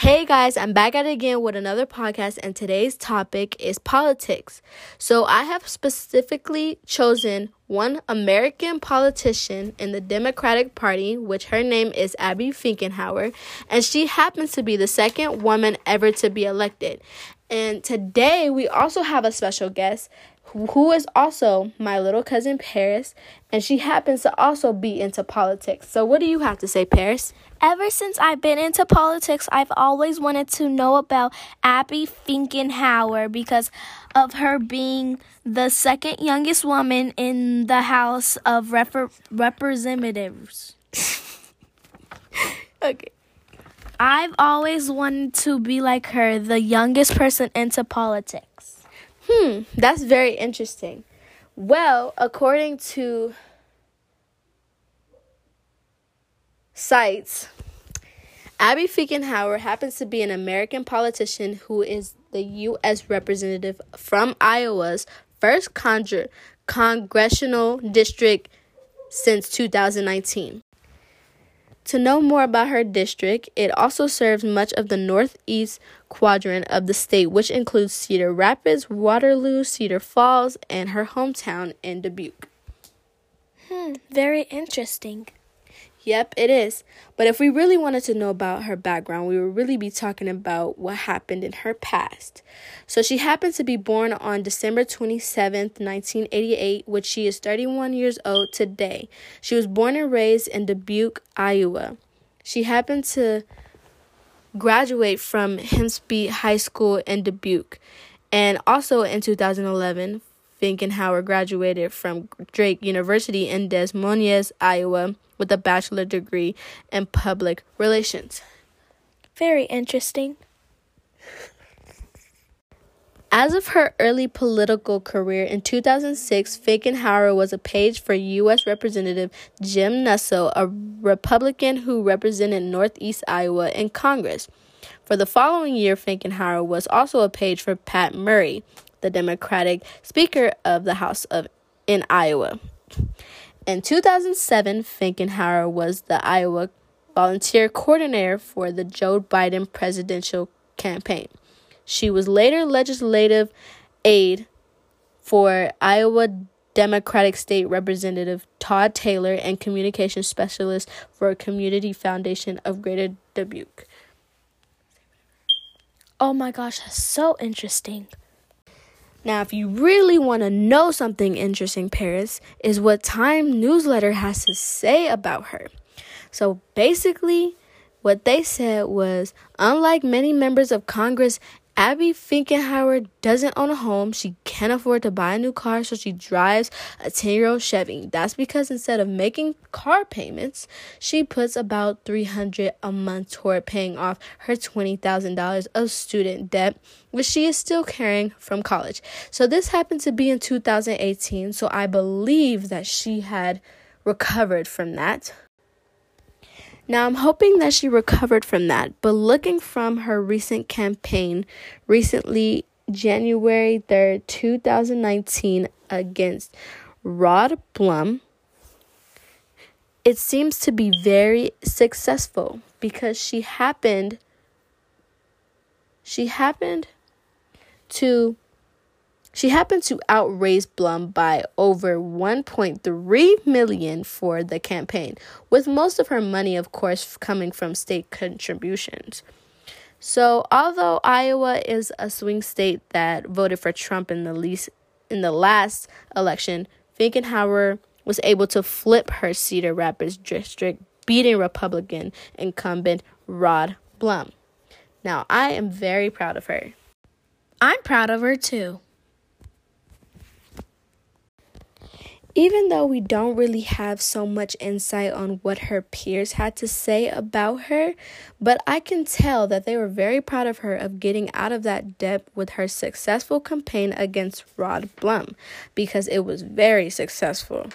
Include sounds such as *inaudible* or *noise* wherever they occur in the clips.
Hey guys, I'm back at it again with another podcast, and today's topic is politics. So, I have specifically chosen one American politician in the Democratic Party, which her name is Abby Finkenauer, and she happens to be the second woman ever to be elected. And today we also have a special guest who is also my little cousin Paris, and she happens to also be into politics. So, what do you have to say, Paris? Ever since I've been into politics, I've always wanted to know about Abby Finkenauer because of her being the second youngest woman in the House of Rep- Representatives. *laughs* okay. I've always wanted to be like her, the youngest person into politics. Hmm, that's very interesting. Well, according to sites, Abby Finkenauer happens to be an American politician who is the U.S. representative from Iowa's first con- congressional district since 2019. To know more about her district, it also serves much of the northeast quadrant of the state, which includes Cedar Rapids, Waterloo, Cedar Falls, and her hometown in Dubuque. Hmm, very interesting. Yep, it is. But if we really wanted to know about her background, we would really be talking about what happened in her past. So she happened to be born on December 27th, 1988, which she is 31 years old today. She was born and raised in Dubuque, Iowa. She happened to graduate from Hempstead High School in Dubuque. And also in 2011, Finkenauer graduated from Drake University in Des Moines, Iowa with a bachelor degree in public relations. Very interesting. As of her early political career in 2006, Finkenauer was a page for U.S. Representative Jim Nussle, a Republican who represented Northeast Iowa in Congress. For the following year, Finkenauer was also a page for Pat Murphy, the Democratic Speaker of the House of in Iowa. In 2007, Finkenauer was the Iowa volunteer coordinator for the Joe Biden presidential campaign. She was later legislative aide for Iowa Democratic State Representative Todd Taylor and communication specialist for a Community Foundation of Greater Dubuque. Oh my gosh, that's so interesting. Now, if you really want to know something interesting, Paris, is what Time newsletter has to say about her. So basically, what they said was unlike many members of Congress Abby Finkenauer doesn't own a home. She can't afford to buy a new car, so she drives a 10 year old Chevy. That's because instead of making car payments, she puts about 300 a month toward paying off her $20,000 of student debt, which she is still carrying from college. So this happened to be in 2018, so I believe that she had recovered from that. Now, I'm hoping that she recovered from that, but looking from her recent campaign, recently, January 3rd, 2019, against Rod Blum, it seems to be very successful because she happened she happened to she happened to outraise Blum by over 1.3 million for the campaign, with most of her money of course coming from state contributions. So, although Iowa is a swing state that voted for Trump in the least in the last election, Finkenauer was able to flip her Cedar Rapids district, beating Republican incumbent Rod Blum. Now, I am very proud of her. I'm proud of her too. Even though we don't really have so much insight on what her peers had to say about her, but I can tell that they were very proud of her of getting out of that debt with her successful campaign against Rod Blum because it was very successful.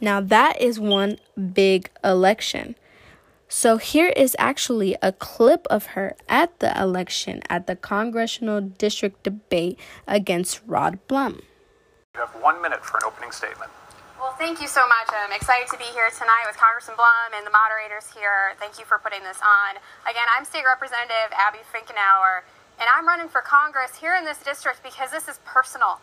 Now, that is one big election. So, here is actually a clip of her at the election at the congressional district debate against Rod Blum. You have one minute for an opening statement. Well, thank you so much. I'm excited to be here tonight with Congressman Blum and the moderators here. Thank you for putting this on. Again, I'm State Representative Abby Finkenauer, and I'm running for Congress here in this district because this is personal.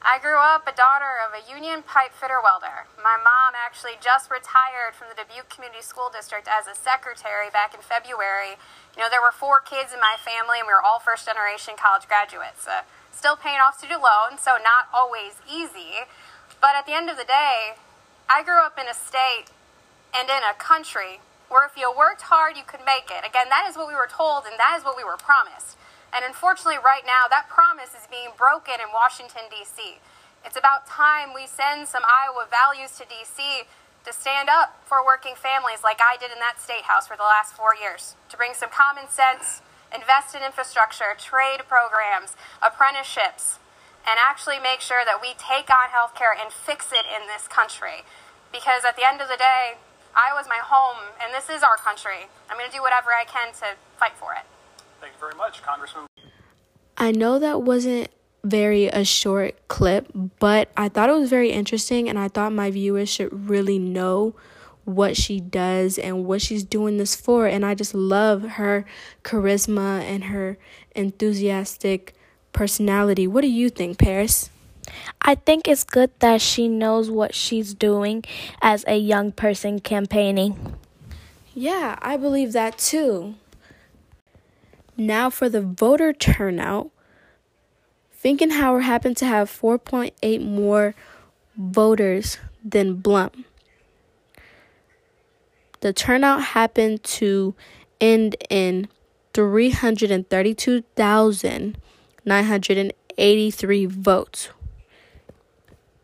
I grew up a daughter of a union pipe fitter welder. My mom actually just retired from the Dubuque Community School District as a secretary back in February. You know, there were four kids in my family, and we were all first generation college graduates. Uh, still paying off student loans, so not always easy. But at the end of the day, I grew up in a state and in a country where if you worked hard, you could make it. Again, that is what we were told and that is what we were promised. And unfortunately, right now, that promise is being broken in Washington, D.C. It's about time we send some Iowa values to D.C. to stand up for working families like I did in that state house for the last four years, to bring some common sense, invest in infrastructure, trade programs, apprenticeships, and actually make sure that we take on healthcare and fix it in this country. Because at the end of the day, Iowa's my home, and this is our country. I'm going to do whatever I can to fight for it. Thank you very much, Congressman. I know that wasn't very a short clip, but I thought it was very interesting, and I thought my viewers should really know what she does and what she's doing this for. And I just love her charisma and her enthusiastic personality. What do you think, Paris? I think it's good that she knows what she's doing as a young person campaigning. Yeah, I believe that too. Now for the voter turnout. Finkenauer happened to have 4.8 more voters than Blum. The turnout happened to end in 332,983 votes.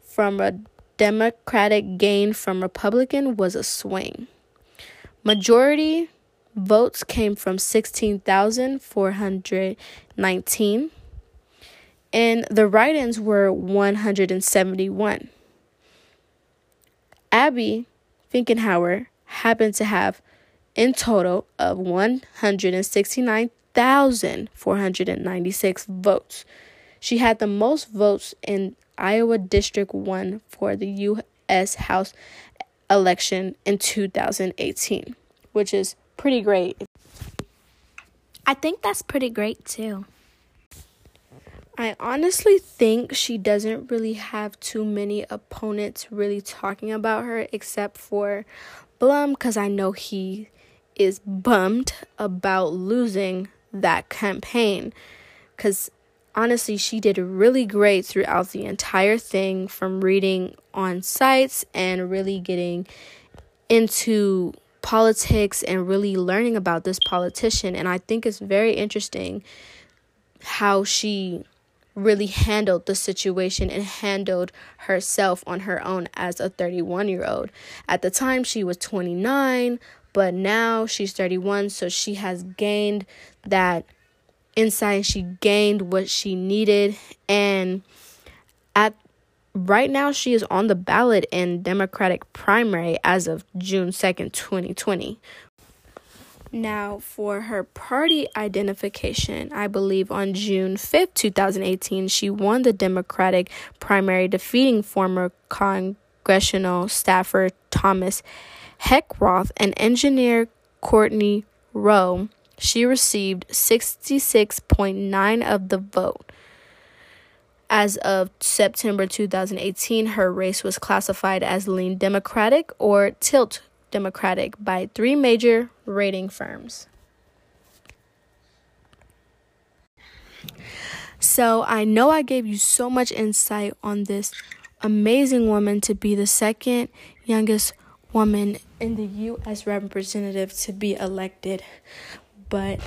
From a Democratic gain from Republican was a swing. Majority votes came from 16,419 and the write-ins were 171. Abby Finkenauer happened to have in total of 169,496 votes. She had the most votes in Iowa District 1 for the U.S. House election in 2018, which is pretty great. I think that's pretty great too. I honestly think she doesn't really have too many opponents really talking about her except for Blum because I know he is bummed about losing that campaign because honestly, she did really great throughout the entire thing from reading on sites and really getting into politics and really learning about this politician. And I think it's very interesting how she really handled the situation and handled herself on her own as a 31 year old. At the time, she was 29, but now she's 31 so she has gained that insight she gained what she needed and at right now she is on the ballot in democratic primary as of june 2nd 2020 now, for her party identification, I believe on June 5th, 2018, she won the Democratic primary, defeating former congressional staffer Thomas Heckroth and engineer Courtney Rowe, she received 66.9 of the vote. As of September 2018, her race was classified as lean Democratic or tilt Democratic by three major rating firms. So, I know I gave you so much insight on this amazing woman to be the second youngest woman in the U.S. representative to be elected. But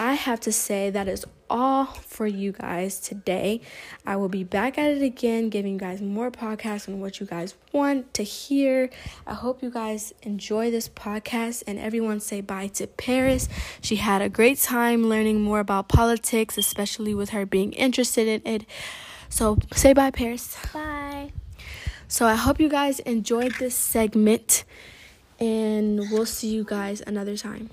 I have to say that is all for you guys today. I will be back at it again, giving you guys more podcasts on what you guys want to hear. I hope you guys enjoy this podcast and everyone say bye to Paris. She had a great time learning more about politics, especially with her being interested in it. So say bye, Paris. Bye. So I hope you guys enjoyed this segment, and we'll see you guys another time.